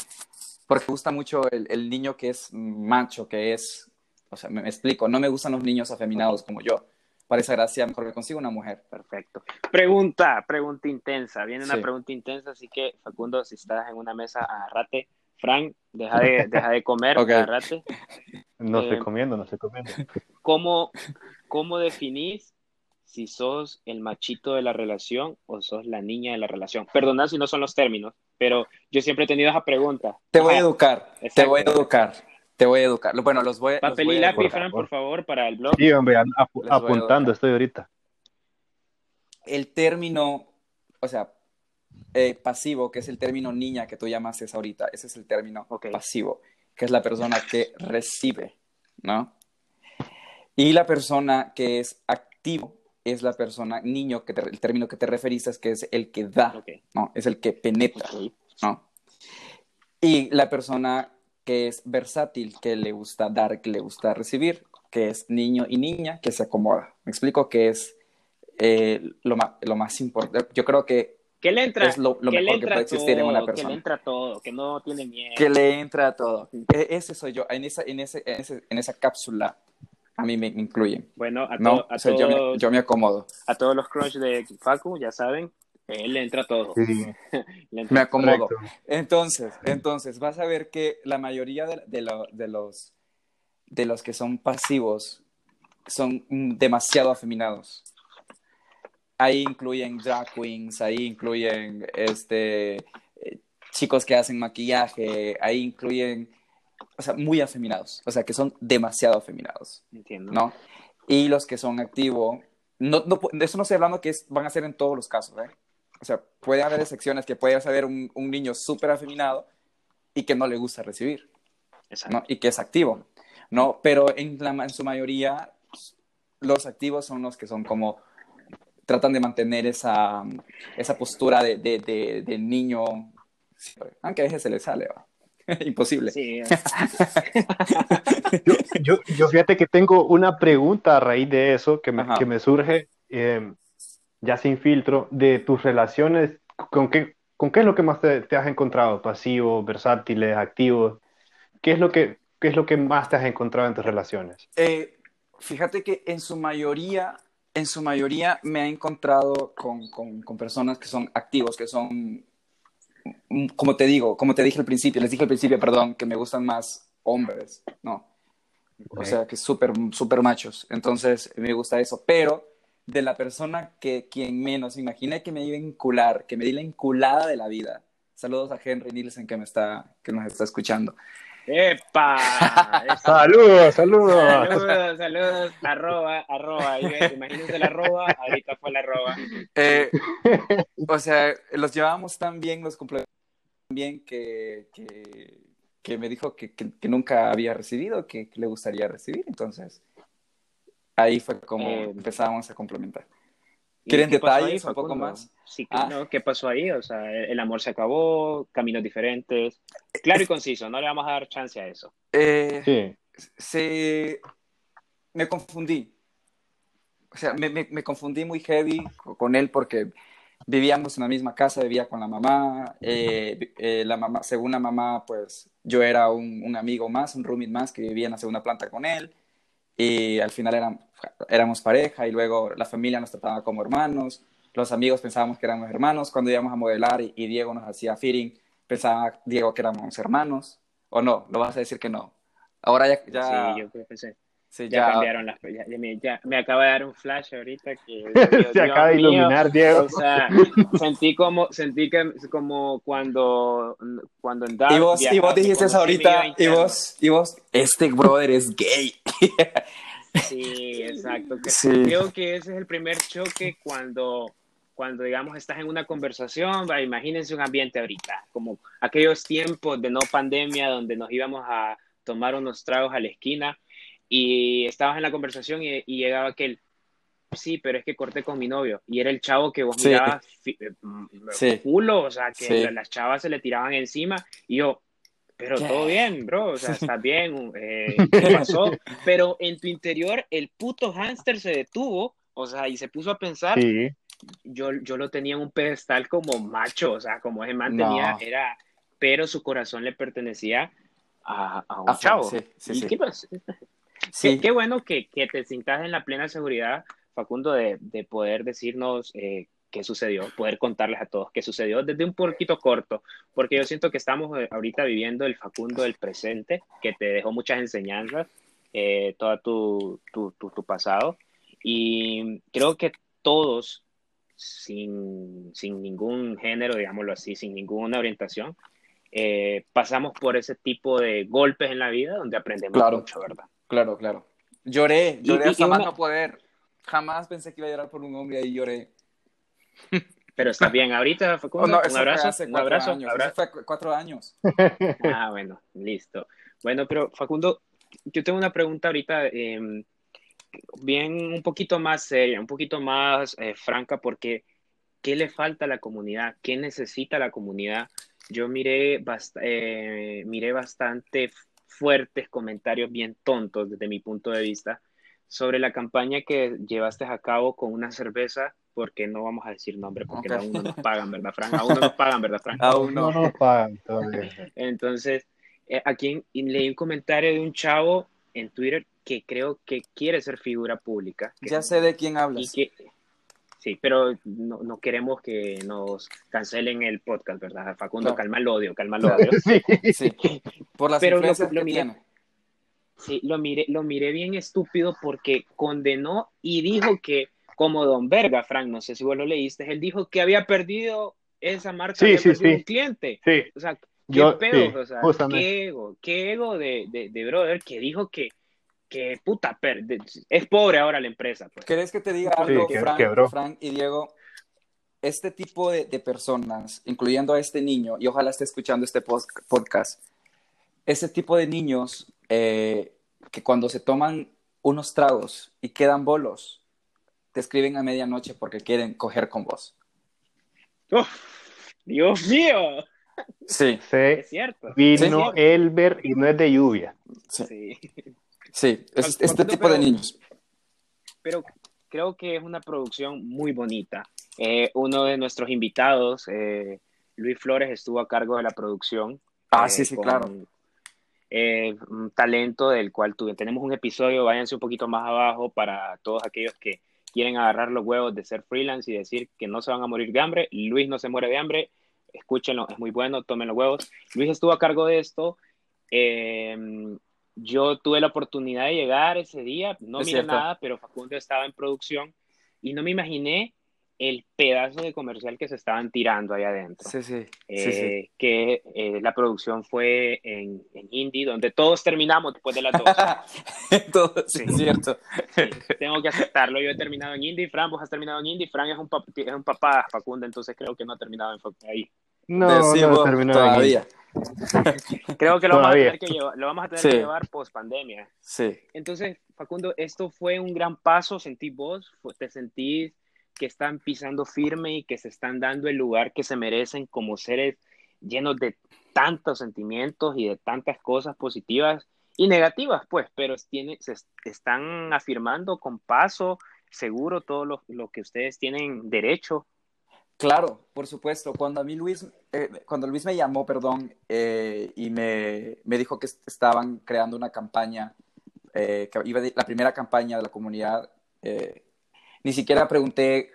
Porque me gusta mucho el, el, niño que es macho, que es, o sea, me, explico, no me gustan los niños afeminados como yo. Para esa gracia, mejor que consigo una mujer. Perfecto. Pregunta, pregunta intensa. Viene una pregunta intensa, así que Facundo, si estás en una mesa, agarrate. Frank, deja de, deja de comer, agarrate. No estoy eh, comiendo, no estoy comiendo. ¿Cómo, cómo definís si sos el machito de la relación o sos la niña de la relación. Perdona si no son los términos, pero yo siempre he tenido esa pregunta. Te voy a educar, te voy a educar, te voy a educar. Bueno, los voy, Papel los y lápiz, Fran, por favor, para el blog. Sí, hombre, apuntando estoy ahorita. El término, o sea, eh, pasivo, que es el término niña que tú llamaste ahorita, ese es el término pasivo, que es la persona que recibe, ¿no? Y la persona que es activo, es la persona, niño, que el término que te referiste es que es el que da, ¿no? Es el que penetra, ¿no? Y la persona que es versátil, que le gusta dar, que le gusta recibir, que es niño y niña, que se acomoda. Me explico que es eh, lo, más, lo más importante. Yo creo que que le entra, es lo, mejor que puede existir en una persona. Que le entra todo, que no tiene miedo. Que le entra todo. E, ese soy yo, en esa, en ese, en, ese, en esa cápsula a mí me incluyen. Bueno, a, no, a todos, yo me, yo me, acomodo. A todos los crush de Facu, ya saben, él le entra todo. Sí. me acomodo. Entonces, entonces, vas a ver que la mayoría de, de, lo, de, los, de los que son pasivos son demasiado afeminados. Ahí incluyen drag queens, ahí incluyen este, eh, chicos que hacen maquillaje, ahí incluyen o sea, muy afeminados, o sea, que son demasiado afeminados. Entiendo. ¿No? Y los que son activos, no, no, de eso no estoy hablando que es, van a ser en todos los casos, ¿eh? O sea, puede haber excepciones que puede haber un, un niño súper afeminado y que no le gusta recibir, ¿no? Y que es activo, ¿no? Pero en, la, en su mayoría, los activos son los que son como tratan de mantener esa, esa postura de, de, de, de niño, aunque a veces se le sale, ¿va? Imposible. yo, yo, fíjate que tengo una pregunta a raíz de eso que me, que me surge em, ya sin filtro de tus relaciones. ¿Con qué, con qué es lo que más te, has encontrado? ¿Pasivos, versátiles, activos? ¿Qué es, lo que, ¿Qué es lo que más te has encontrado en tus relaciones? Eh, fíjate que en su mayoría en su mayoría me he encontrado con, con, con, personas que son activos, que son Mm, como te digo, como te dije al principio, les dije al principio, perdón, que me gustan más hombres, ¿no? O sea, que súper, súper machos. Entonces, me gusta eso. Pero de la persona que quien menos imagina que me iba a incular, que me di la inculada de la vida. Saludos a Henry Nielsen que, me está, que nos está escuchando. ¡Epa! saludos, saludos. Saludos, saludos. Arroba, arroba. Imagínense la arroba, ahorita fue la arroba. Eh, o sea, los llevamos tan bien, los cumpleaños tan bien que, que, que me dijo que, que, nunca había recibido, que, le gustaría recibir. Entonces, ahí fue como eh, empezábamos a complementar. ¿Quieren detalles un poco más? Sí, ah. ¿qué pasó ahí? O sea, el, amor se acabó, caminos diferentes. Claro y conciso, no le vamos a dar chance a eso. Eh, sí. Se... Me confundí. O sea, me, me, confundí muy heavy con él porque vivíamos en la misma casa, vivía con la mamá. Eh, eh, la mamá, según la mamá, pues yo era un, un, amigo más, un roommate más que vivía en la segunda planta con él. Y al final eran, éramos pareja y luego la familia nos trataba como hermanos. Los amigos pensábamos que éramos hermanos. Cuando íbamos a modelar y, Diego nos hacía feeding, pensaba Diego que éramos hermanos. ¿O no? ¿Lo vas a decir que no? Ahora ya... ya... Sí, yo. Sí, ya, cambiaron las. Ya, ya, me, acaba de dar un flash ahorita que. Se acaba de iluminar, Diego. O sea, sentí como, sentí que como cuando, cuando en Y vos, y vos dijiste eso ahorita, y vos, y vos, este brother es gay. sí, exacto. Creo que ese es el primer choque cuando, cuando digamos, estás en una conversación. imagínense un ambiente ahorita, como aquellos tiempos de no pandemia donde nos íbamos a tomar unos tragos a la esquina y estabas en la conversación y, llegaba aquel, sí, pero es que corté con mi novio. Y era el chavo que vos mirabas eh, mm, culo, o sea, que las chavas se le tiraban encima. Y yo, pero todo bien, bro, o sea, estás bien, eh, ¿qué pasó? pero en tu interior el puto hámster se detuvo, o sea, y se puso a pensar. Yo, yo lo tenía en un pedestal como macho, o sea, como ese man tenía, era, pero su corazón le pertenecía a, a un chavo. Sí, sí, ¿Y Sí. Qué, bueno que, que, te sientas en la plena seguridad, Facundo, de, de poder decirnos eh, qué sucedió, poder contarles a todos qué sucedió desde un poquito corto, porque yo siento que estamos eh, ahorita viviendo el Facundo del presente, que te dejó muchas enseñanzas, eh, todo tu, tu, tu, pasado, y creo que todos, sin, sin ningún género, digámoslo así, sin ninguna orientación, eh, pasamos por ese tipo de golpes en la vida donde aprendemos mucho, ¿verdad? Claro, claro. Lloré, lloré hasta más no poder. Jamás pensé que iba a llorar por un hombre y lloré. Pero está bien, ahorita fue como un abrazo, un abrazo, años, fue cuatro años. Ah, bueno, listo. Bueno, pero Facundo, yo tengo una pregunta ahorita em, bien un poquito más seria, un poquito más eh, franca, porque ¿qué le falta a la comunidad? ¿Qué necesita la comunidad? Yo miré, eh, miré bastante fuertes comentarios bien tontos desde mi punto de vista sobre la campaña que llevaste a cabo con una cerveza, porque no vamos a decir nombre, porque aún no nos pagan, ¿verdad, Frank? Aún no nos pagan, ¿verdad, Frank? Aún no, nos pagan todavía. Entonces, eh, aquí leí un comentario de un chavo en Twitter que creo que quiere ser figura pública. ya sé de quién hablas. Y que, Sí, pero no, no, queremos que nos cancelen el podcast, ¿verdad? Facundo, calma el odio, calma el odio. sí, sí. Por las pero lo, lo miré, Sí, lo miré, lo miré bien estúpido porque condenó y dijo que, como Don Verga, Frank, no sé si vos lo leíste, él dijo que había perdido esa marca, sí, había perdido un cliente. Sí. O sea, qué pedo, o sea, qué ego, qué ego de, de, de brother que dijo que que puta, es pobre ahora la empresa. Pues. ¿Querés que te diga algo, Frank, Frank, y Diego? Este tipo de, personas, incluyendo a este niño, y ojalá esté escuchando este podcast, ese tipo de niños eh, que cuando se toman unos tragos y quedan bolos, te escriben a medianoche porque quieren coger con vos. Dios mío. Sí. es cierto. Vino Elber y no es de lluvia. sí. Sí, es, este tipo de niños. Pero creo que es una producción muy bonita. Eh, uno de nuestros invitados, eh, Luis Flores, estuvo a cargo de la producción. Ah, sí, sí, claro. Eh, un talento del cual tuve. Tenemos un episodio, váyanse un poquito más abajo para todos aquellos que quieren agarrar los huevos de ser freelance y decir que no se van a morir de hambre. Luis no se muere de hambre, escúchenlo, es muy bueno, tomen los huevos. Luis estuvo a cargo de esto. Eh, yo tuve la oportunidad de llegar ese día, no miré nada, pero Facundo estaba en producción y no me imaginé el pedazo de comercial que se estaban tirando ahí adentro. Sí, sí. Eh, que eh, la producción fue en, en Indie, donde todos terminamos después de las dos. Todo, sí, es cierto. tengo que aceptarlo. Yo he terminado en Indie, Fran, vos has terminado en Indie. Fran es un, es un papá Facundo, entonces creo que no ha terminado en ahí. No, no, no terminado todavía. Creo que lo vamos, a tener que llevar, lo vamos a tener que llevar post pandemia. Sí. Entonces, Facundo, esto fue un gran paso, sentí vos, te sentís que están pisando firme y que se están dando el lugar que se merecen como seres llenos de tantos sentimientos y de tantas cosas positivas y negativas, pues, pero tiene, se están afirmando con paso seguro todo lo, lo que ustedes tienen derecho Claro, por supuesto. Cuando a mí Luis, eh, cuando Luis me llamó, perdón, eh, y me, me, dijo que estaban creando una campaña, eh, que iba la primera campaña de la comunidad, ni siquiera pregunté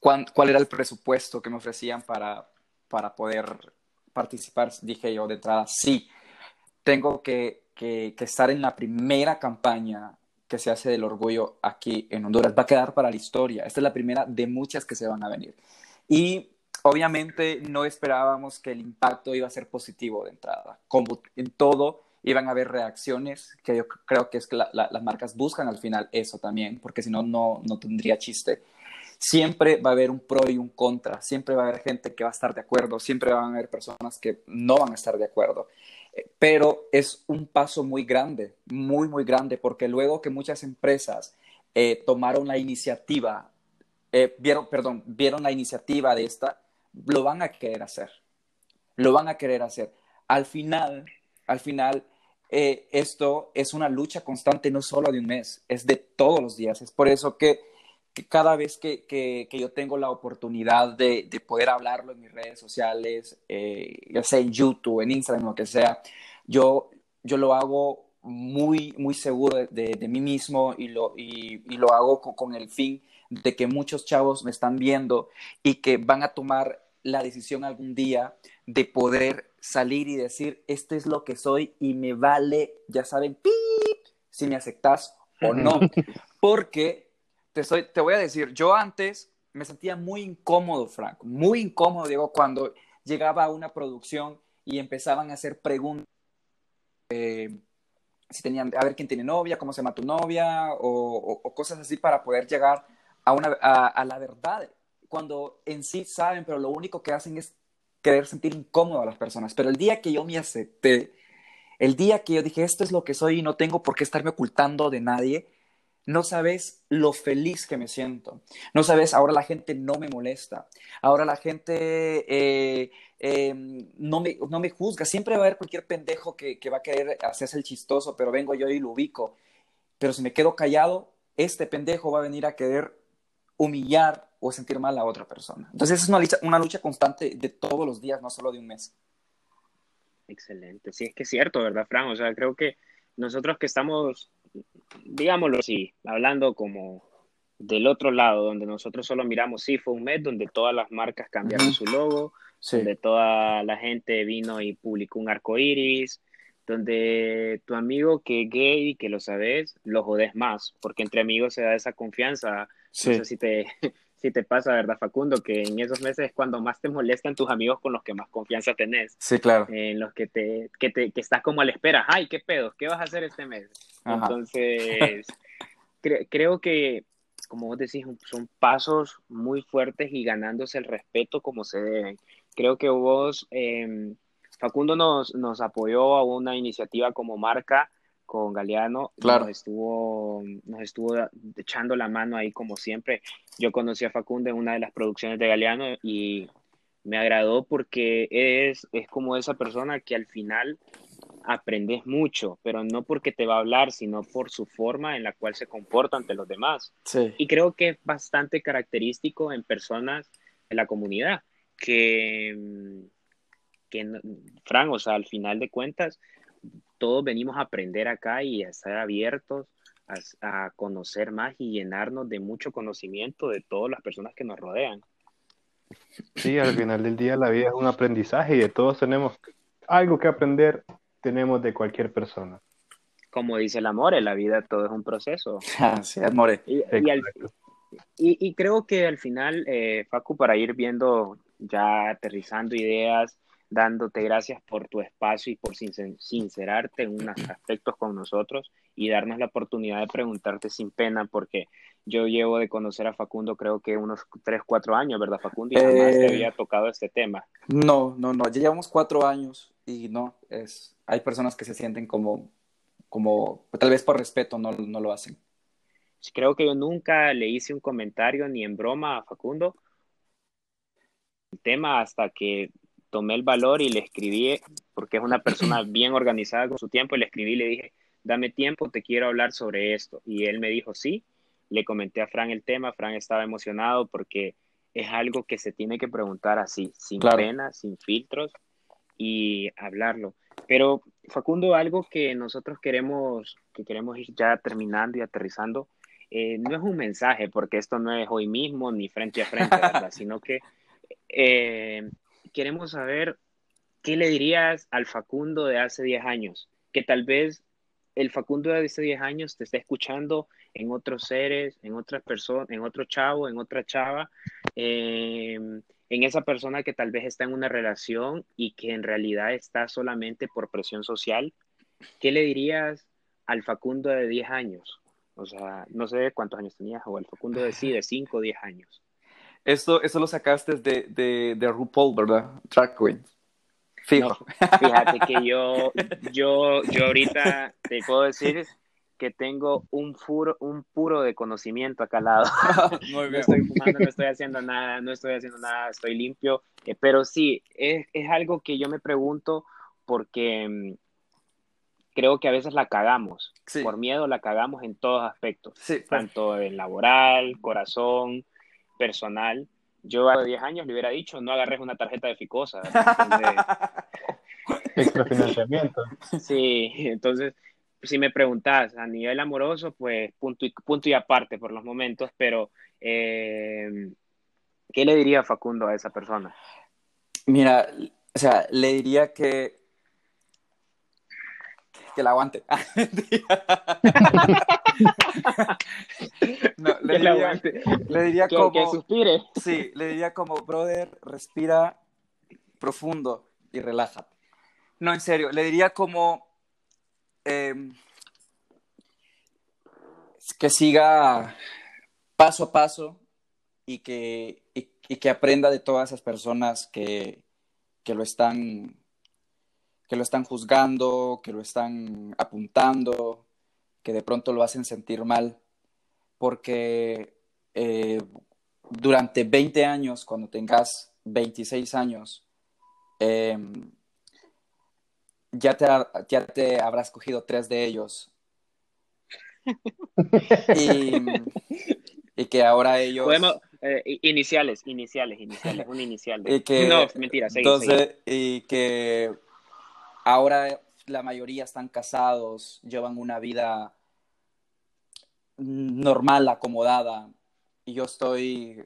cuál era el presupuesto que me ofrecían para, para poder participar. Dije yo de entrada, sí, tengo que, que, que estar en la primera campaña que se hace del orgullo aquí en Honduras. Va a quedar para la historia. Esta es la primera de muchas que se van a venir. Y obviamente no esperábamos que el impacto iba a ser positivo de entrada. Como en todo, iban a haber reacciones, que yo creo que es que las marcas buscan al final eso también, porque si no, no tendría chiste. Siempre va a haber un pro y un contra, siempre va a haber gente que va a estar de acuerdo, siempre van a haber personas que no van a estar de acuerdo. Eh, pero es un paso muy grande, muy, muy grande, porque luego que muchas empresas eh, tomaron la iniciativa eh, vieron, perdón, vieron la iniciativa de esta, lo van a querer hacer. Lo van a querer hacer. Al final, al final, eh, esto es una lucha constante, no solo de un mes, es de todos los días. Es por eso que, cada vez que, que, yo tengo la oportunidad de, de, poder hablarlo en mis redes sociales, eh, ya sea en YouTube, en Instagram, lo que sea, yo, yo lo hago muy, muy seguro de, de, mí mismo y lo, y, lo hago con, con el fin de que muchos chavos me están viendo y que van a tomar la decisión algún día de poder salir y decir, este es lo que soy y me vale, ya saben, ¡pip! si me aceptas o no. Porque te, soy, te voy a decir, yo antes me sentía muy incómodo, Franco, muy incómodo, Diego, cuando llegaba a una producción y empezaban a hacer preguntas. Eh, si tenían, a ver quién tiene novia, cómo se llama tu novia, o cosas así para poder llegar a, la verdad, cuando en sí saben, pero lo único que hacen es querer sentir incómodo a las personas. Pero el día que yo me acepté, el día que yo dije, esto es lo que soy y no tengo por qué estarme ocultando de nadie, no sabes lo feliz que me siento. No sabes, ahora la gente no me molesta. Ahora la gente eh, em, no, me, no, me, juzga. Siempre va a haber cualquier pendejo que, va a querer hacerse el chistoso, pero vengo yo y lo ubico. Pero si me quedo callado, este pendejo va a venir a querer humillar o sentir mal a otra persona. Entonces es una lucha, una lucha constante de todos los días, no solo de un mes. Excelente, sí, es que es cierto, ¿verdad, Fran? O sea, creo que nosotros que estamos, digámoslo así, hablando como del otro lado, donde nosotros solo miramos, sí, fue un mes donde todas las marcas cambiaron su logo, donde toda la gente vino y publicó un arco iris, donde tu amigo que es gay, que lo sabes, lo jodes más, porque entre amigos se da esa confianza no sé si te, si te pasa, ¿verdad, Facundo? Que en esos meses es cuando más te molestan tus amigos con los que más confianza tenés. Sí, claro. En los que te, que te, que estás como a la espera. Ay, ¿qué pedo? ¿Qué vas a hacer este mes? Entonces, creo que, como vos decís, son pasos muy fuertes y ganándose el respeto como se deben. Creo que vos, eh, Facundo nos, nos apoyó a una iniciativa como marca con Galeano. Claro. Nos estuvo, nos estuvo echando la mano ahí como siempre. Yo conocí a Facundo en una de las producciones de Galeano y me agradó porque es, es como esa persona que al final aprendes mucho, pero no porque te va a hablar, sino por su forma en la cual se comporta ante los demás. Sí. Y creo que es bastante característico en personas de la comunidad, que, que Fran, o sea, al final de cuentas, todos venimos a aprender acá y a estar abiertos a, conocer más y llenarnos de mucho conocimiento de todas las personas que nos rodean. Sí, al final del día la vida es un aprendizaje y de todos tenemos algo que aprender, tenemos de cualquier persona. Como dice el amor, en la vida todo es un proceso. sí, amor. Y, y, creo que al final, eh, Facu, para ir viendo, ya aterrizando ideas, dándote gracias por tu espacio y por sincerarte en unos aspectos con nosotros y darnos la oportunidad de preguntarte sin pena, porque yo llevo de conocer a Facundo creo que unos 3, 4 años, ¿verdad Facundo? Y jamás te eh, había tocado este tema. No, no, no, ya llevamos cuatro años y no, es, hay personas que se sienten como, como tal vez por respeto no, no lo hacen. Creo que yo nunca le hice un comentario ni en broma a Facundo el tema hasta que tomé el valor y le escribí, porque es una persona bien organizada con su tiempo, y le escribí y le dije, dame tiempo, te quiero hablar sobre esto. Y él me dijo, sí, le comenté a Fran el tema, Fran estaba emocionado porque es algo que se tiene que preguntar así, sin pena, sin filtros y hablarlo. Pero Facundo, algo que nosotros queremos, que queremos ir ya terminando y aterrizando, eh, no es un mensaje, porque esto no es hoy mismo ni frente a frente, ¿verdad? sino que eh, queremos saber qué le dirías al Facundo de hace 10 años, que tal vez el Facundo de hace 10 años te está escuchando en otros seres, en otras personas, en otro chavo, en otra chava, em, en esa persona que tal vez está en una relación y que en realidad está solamente por presión social. ¿Qué le dirías al Facundo de 10 años? O sea, no sé cuántos años tenías, o al Facundo de sí, de 5 o 10 años. Esto, lo sacaste de, de, de RuPaul, ¿verdad? Track Queen. Fijo. fíjate que yo, yo, yo ahorita te puedo decir que tengo un puro, un puro de conocimiento acá al lado. Muy bien. No estoy fumando, no estoy haciendo nada, no estoy haciendo nada, estoy limpio. Eh, pero sí, es, es, algo que yo me pregunto porque mm, creo que a veces la cagamos. Por miedo la cagamos en todos aspectos. Sí, tanto en laboral, corazón, personal. Yo a 10 años le hubiera dicho, no agarres una tarjeta de Ficosa. Extrafinanciamiento. Sí, entonces, si me preguntas a nivel amoroso, pues punto y, punto y aparte por los momentos, pero eh, ¿qué le diría Facundo a esa persona? Mira, o sea, le diría que que la aguante. no, le, diría, le diría como... Que suspire. Sí, le diría como, brother, respira profundo y relájate. No, en serio, le diría como... Em, que siga paso a paso y que, y que aprenda de todas esas personas que, que lo están que lo están juzgando, que lo están apuntando, que de pronto lo hacen sentir mal, porque eh, durante 20 años, cuando tengas 26 años, em, ya, te, ya te habrás cogido tres de ellos. y, que ahora ellos... Podemos, eh, iniciales, iniciales, iniciales, un inicial. Que, no, mentira, entonces, y que Ahora la mayoría están casados, llevan una vida normal, acomodada, y yo estoy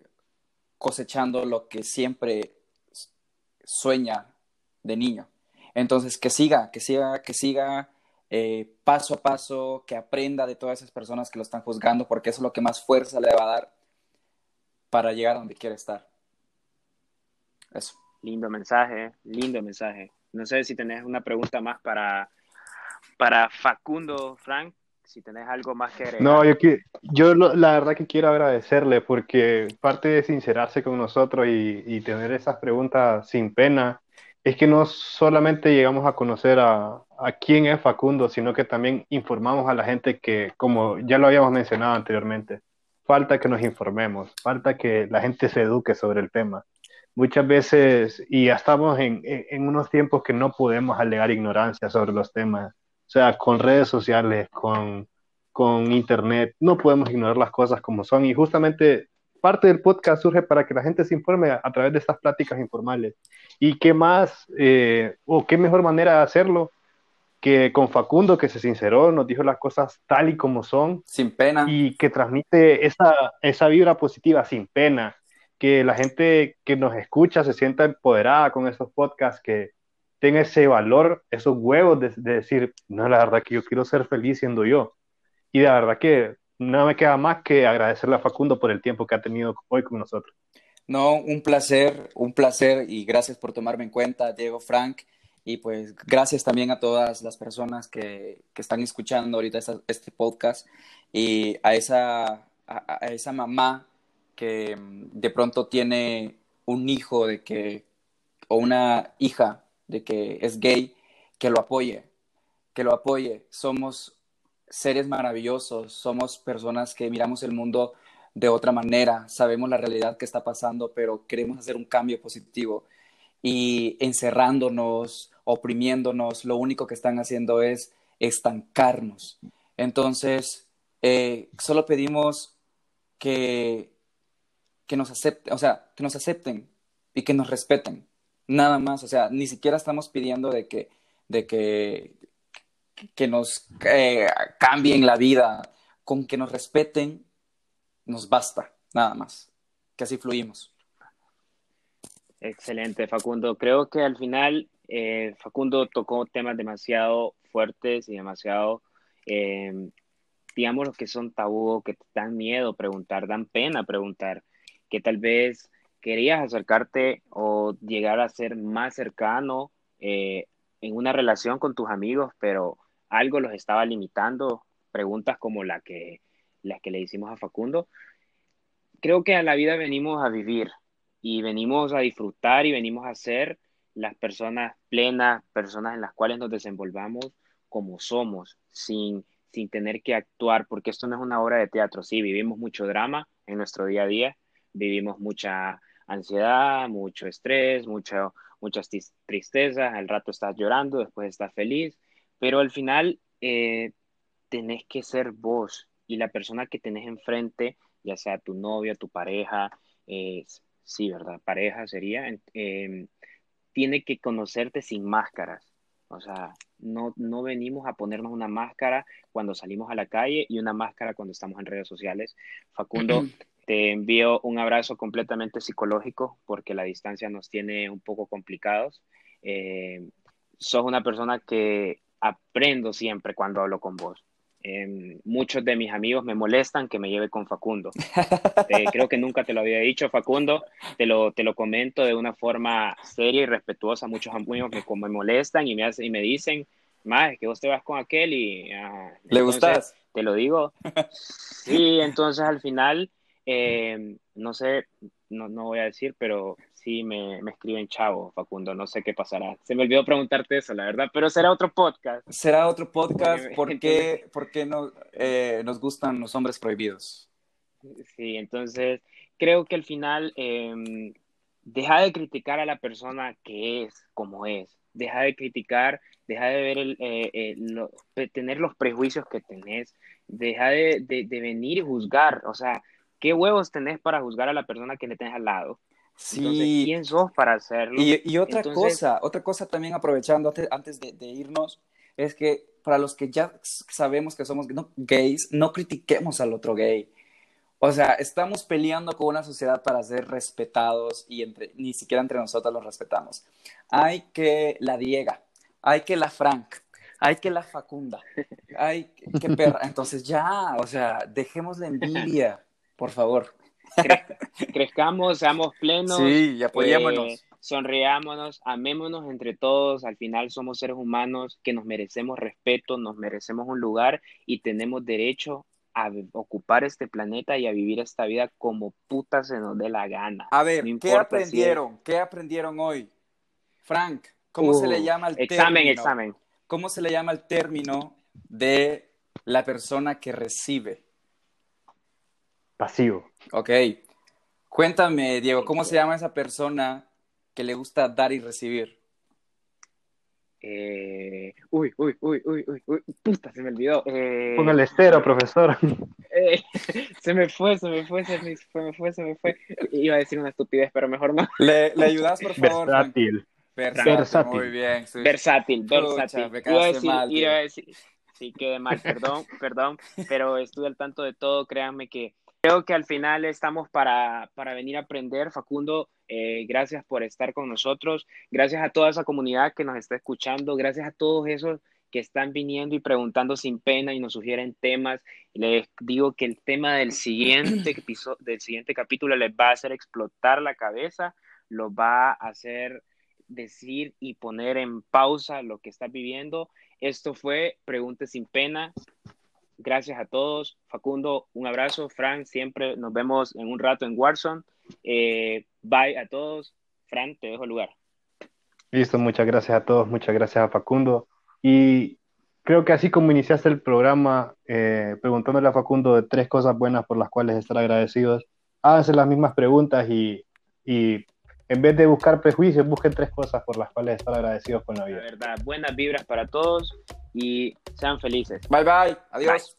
cosechando lo que siempre sueña de niño. Entonces, que siga, que siga, que siga eh, paso a paso, que aprenda de todas esas personas que lo están juzgando, porque eso es lo que más fuerza le va a dar para llegar a donde quiere estar. Eso. Lindo mensaje, lindo mensaje. No sé si tenés una pregunta más para, para Facundo, Frank, si tenés algo más que agregar. No, yo, yo la verdad que quiero agradecerle porque parte de sincerarse con nosotros y, y, tener esas preguntas sin pena es que no solamente llegamos a conocer a, a quién es Facundo, sino que también informamos a la gente que, como ya lo habíamos mencionado anteriormente, falta que nos informemos, falta que la gente se eduque sobre el tema muchas veces, y ya estamos en, en, unos tiempos que no podemos alegar ignorancia sobre los temas, o sea, con redes sociales, con, con internet, no podemos ignorar las cosas como son, y justamente parte del podcast surge para que la gente se informe a, través de estas pláticas informales. ¿Y qué más, eh, o qué mejor manera de hacerlo? que con Facundo, que se sinceró, nos dijo las cosas tal y como son. Sin pena. Y que transmite esa, esa vibra positiva sin pena que la gente que nos escucha se sienta empoderada con esos podcasts, que tenga ese valor, esos huevos de, decir, no, la verdad que yo quiero ser feliz siendo yo. Y la verdad que no me queda más que agradecerle a Facundo por el tiempo que ha tenido hoy con nosotros. No, un placer, un placer y gracias por tomarme en cuenta, Diego Frank. Y pues gracias también a todas las personas que, que están escuchando ahorita este podcast y a esa, a esa mamá De pronto tiene un hijo de que, o una hija de que es gay, que lo apoye, que lo apoye. Somos seres maravillosos, somos personas que miramos el mundo de otra manera, sabemos la realidad que está pasando, pero queremos hacer un cambio positivo y encerrándonos, oprimiéndonos, lo único que están haciendo es estancarnos. Entonces, eh, solo pedimos que, que nos acepten, o sea, que nos acepten y que nos respeten. Nada más, o sea, ni siquiera estamos pidiendo de que, de que, que nos eh, cambien la vida, con que nos respeten, nos basta, nada más, que así fluimos. Excelente, Facundo. Creo que al final eh, Facundo tocó temas demasiado fuertes y demasiado, eh, digamos, que son tabú, que dan miedo preguntar, dan pena preguntar, que tal vez querías acercarte o llegar a ser más cercano eh, en una relación con tus amigos, pero algo los estaba limitando, preguntas como la que, las que le hicimos a Facundo. Creo que a la vida venimos a vivir y venimos a disfrutar y venimos a ser las personas plenas, personas en las cuales nos desenvolvamos como somos, sin, sin tener que actuar, porque esto no es una obra de teatro, sí, vivimos mucho drama en nuestro día a día, vivimos mucha ansiedad, mucho estrés, mucho, muchas tristezas, al rato estás llorando, después estás feliz, pero al final eh, tenés que ser vos y la persona que tenés enfrente, ya sea tu novia, tu pareja, eh, sí, ¿verdad? Pareja sería, em, tiene que conocerte sin máscaras. O sea, no, no venimos a ponernos una máscara cuando salimos a la calle y una máscara cuando estamos en redes sociales. Facundo, te envío un abrazo completamente psicológico porque la distancia nos tiene un poco complicados. Eh, sos una persona que aprendo siempre cuando hablo con vos. Em, muchos de mis amigos me molestan que me lleve con Facundo. Eh, creo que nunca te lo había dicho, Facundo. Te lo, te lo comento de una forma seria y respetuosa. Muchos amigos me, me molestan y me, y me dicen, más que vos te vas con aquel y... Ah, ¿Le gustas? Te lo digo. Sí, entonces al final, eh, no sé, no, no voy a decir, pero sí me, me escriben chavo, Facundo, no sé qué pasará. Se me olvidó preguntarte eso, la verdad, pero será otro podcast. Será otro podcast, ¿por qué, no, eh, nos gustan los hombres prohibidos? Sí, entonces creo que al final eh, deja de criticar a la persona que es como es, deja de criticar, deja de ver el, eh, eh tener los prejuicios que tenés, deja de, de, de venir y juzgar, o sea, ¿qué huevos tenés para juzgar a la persona que le tenés al lado? Sí. ¿quién sos para hacerlo? Y, otra cosa, otra cosa también aprovechando antes, de, irnos, es que para los que ya sabemos que somos gays, no critiquemos al otro gay. O sea, estamos peleando con una sociedad para ser respetados y entre, ni siquiera entre nosotros los respetamos. Hay que la Diega, hay que la Frank, hay que la Facunda, hay que perra. Entonces ya, o sea, dejemos la envidia, por favor crezcamos, seamos plenos. Sí, y apoyémonos. Eh, sonriámonos, amémonos entre todos. Al final somos seres humanos que nos merecemos respeto, nos merecemos un lugar y tenemos derecho a ocupar este planeta y a vivir esta vida como puta se nos dé la gana. A ver, ¿qué aprendieron? ¿Qué aprendieron hoy? Frank, ¿cómo se le uh, llama el examen, Examen, ¿Cómo se le llama el término de la persona que recibe? Pasivo. Ok. Cuéntame, Diego, ¿cómo se llama esa persona que le gusta dar y recibir? Eh, uy, uy, uy, uy, uy, uy, puta, se me olvidó. Eh, el estero, profesor. Eh, se me fue, se me fue, se me fue, se me fue, Iba a decir una estupidez, pero mejor no. ¿Le, le ayudas, por favor? Versátil. Versátil. Muy bien. Versátil, versátil. Me iba a decir, mal, iba a decir, sí, quedé mal, perdón, perdón, pero estuve al tanto de todo, créanme que Creo que al final estamos para, para venir a aprender. Facundo, eh, gracias por estar con nosotros. Gracias a toda esa comunidad que nos está escuchando. Gracias a todos esos que están viniendo y preguntando sin pena y nos sugieren temas. Les digo que el tema del siguiente, episodio, del siguiente capítulo les va a hacer explotar la cabeza, los va a hacer decir y poner en pausa lo que está viviendo. Esto fue Pregunte sin pena. Gracias a todos. Facundo, un abrazo. Frank, siempre nos vemos en un rato en Warzone. Eh, bye a todos. Frank, te dejo el lugar. Listo, muchas gracias a todos, muchas gracias a Facundo. Y creo que así como iniciaste el programa eh, preguntándole a Facundo de tres cosas buenas por las cuales estar agradecidos, háganse las mismas preguntas y, y en vez de buscar prejuicios, busquen tres cosas por las cuales estar agradecidos con la vida. La verdad, buenas vibras para todos y sean felices. Bye bye, adiós.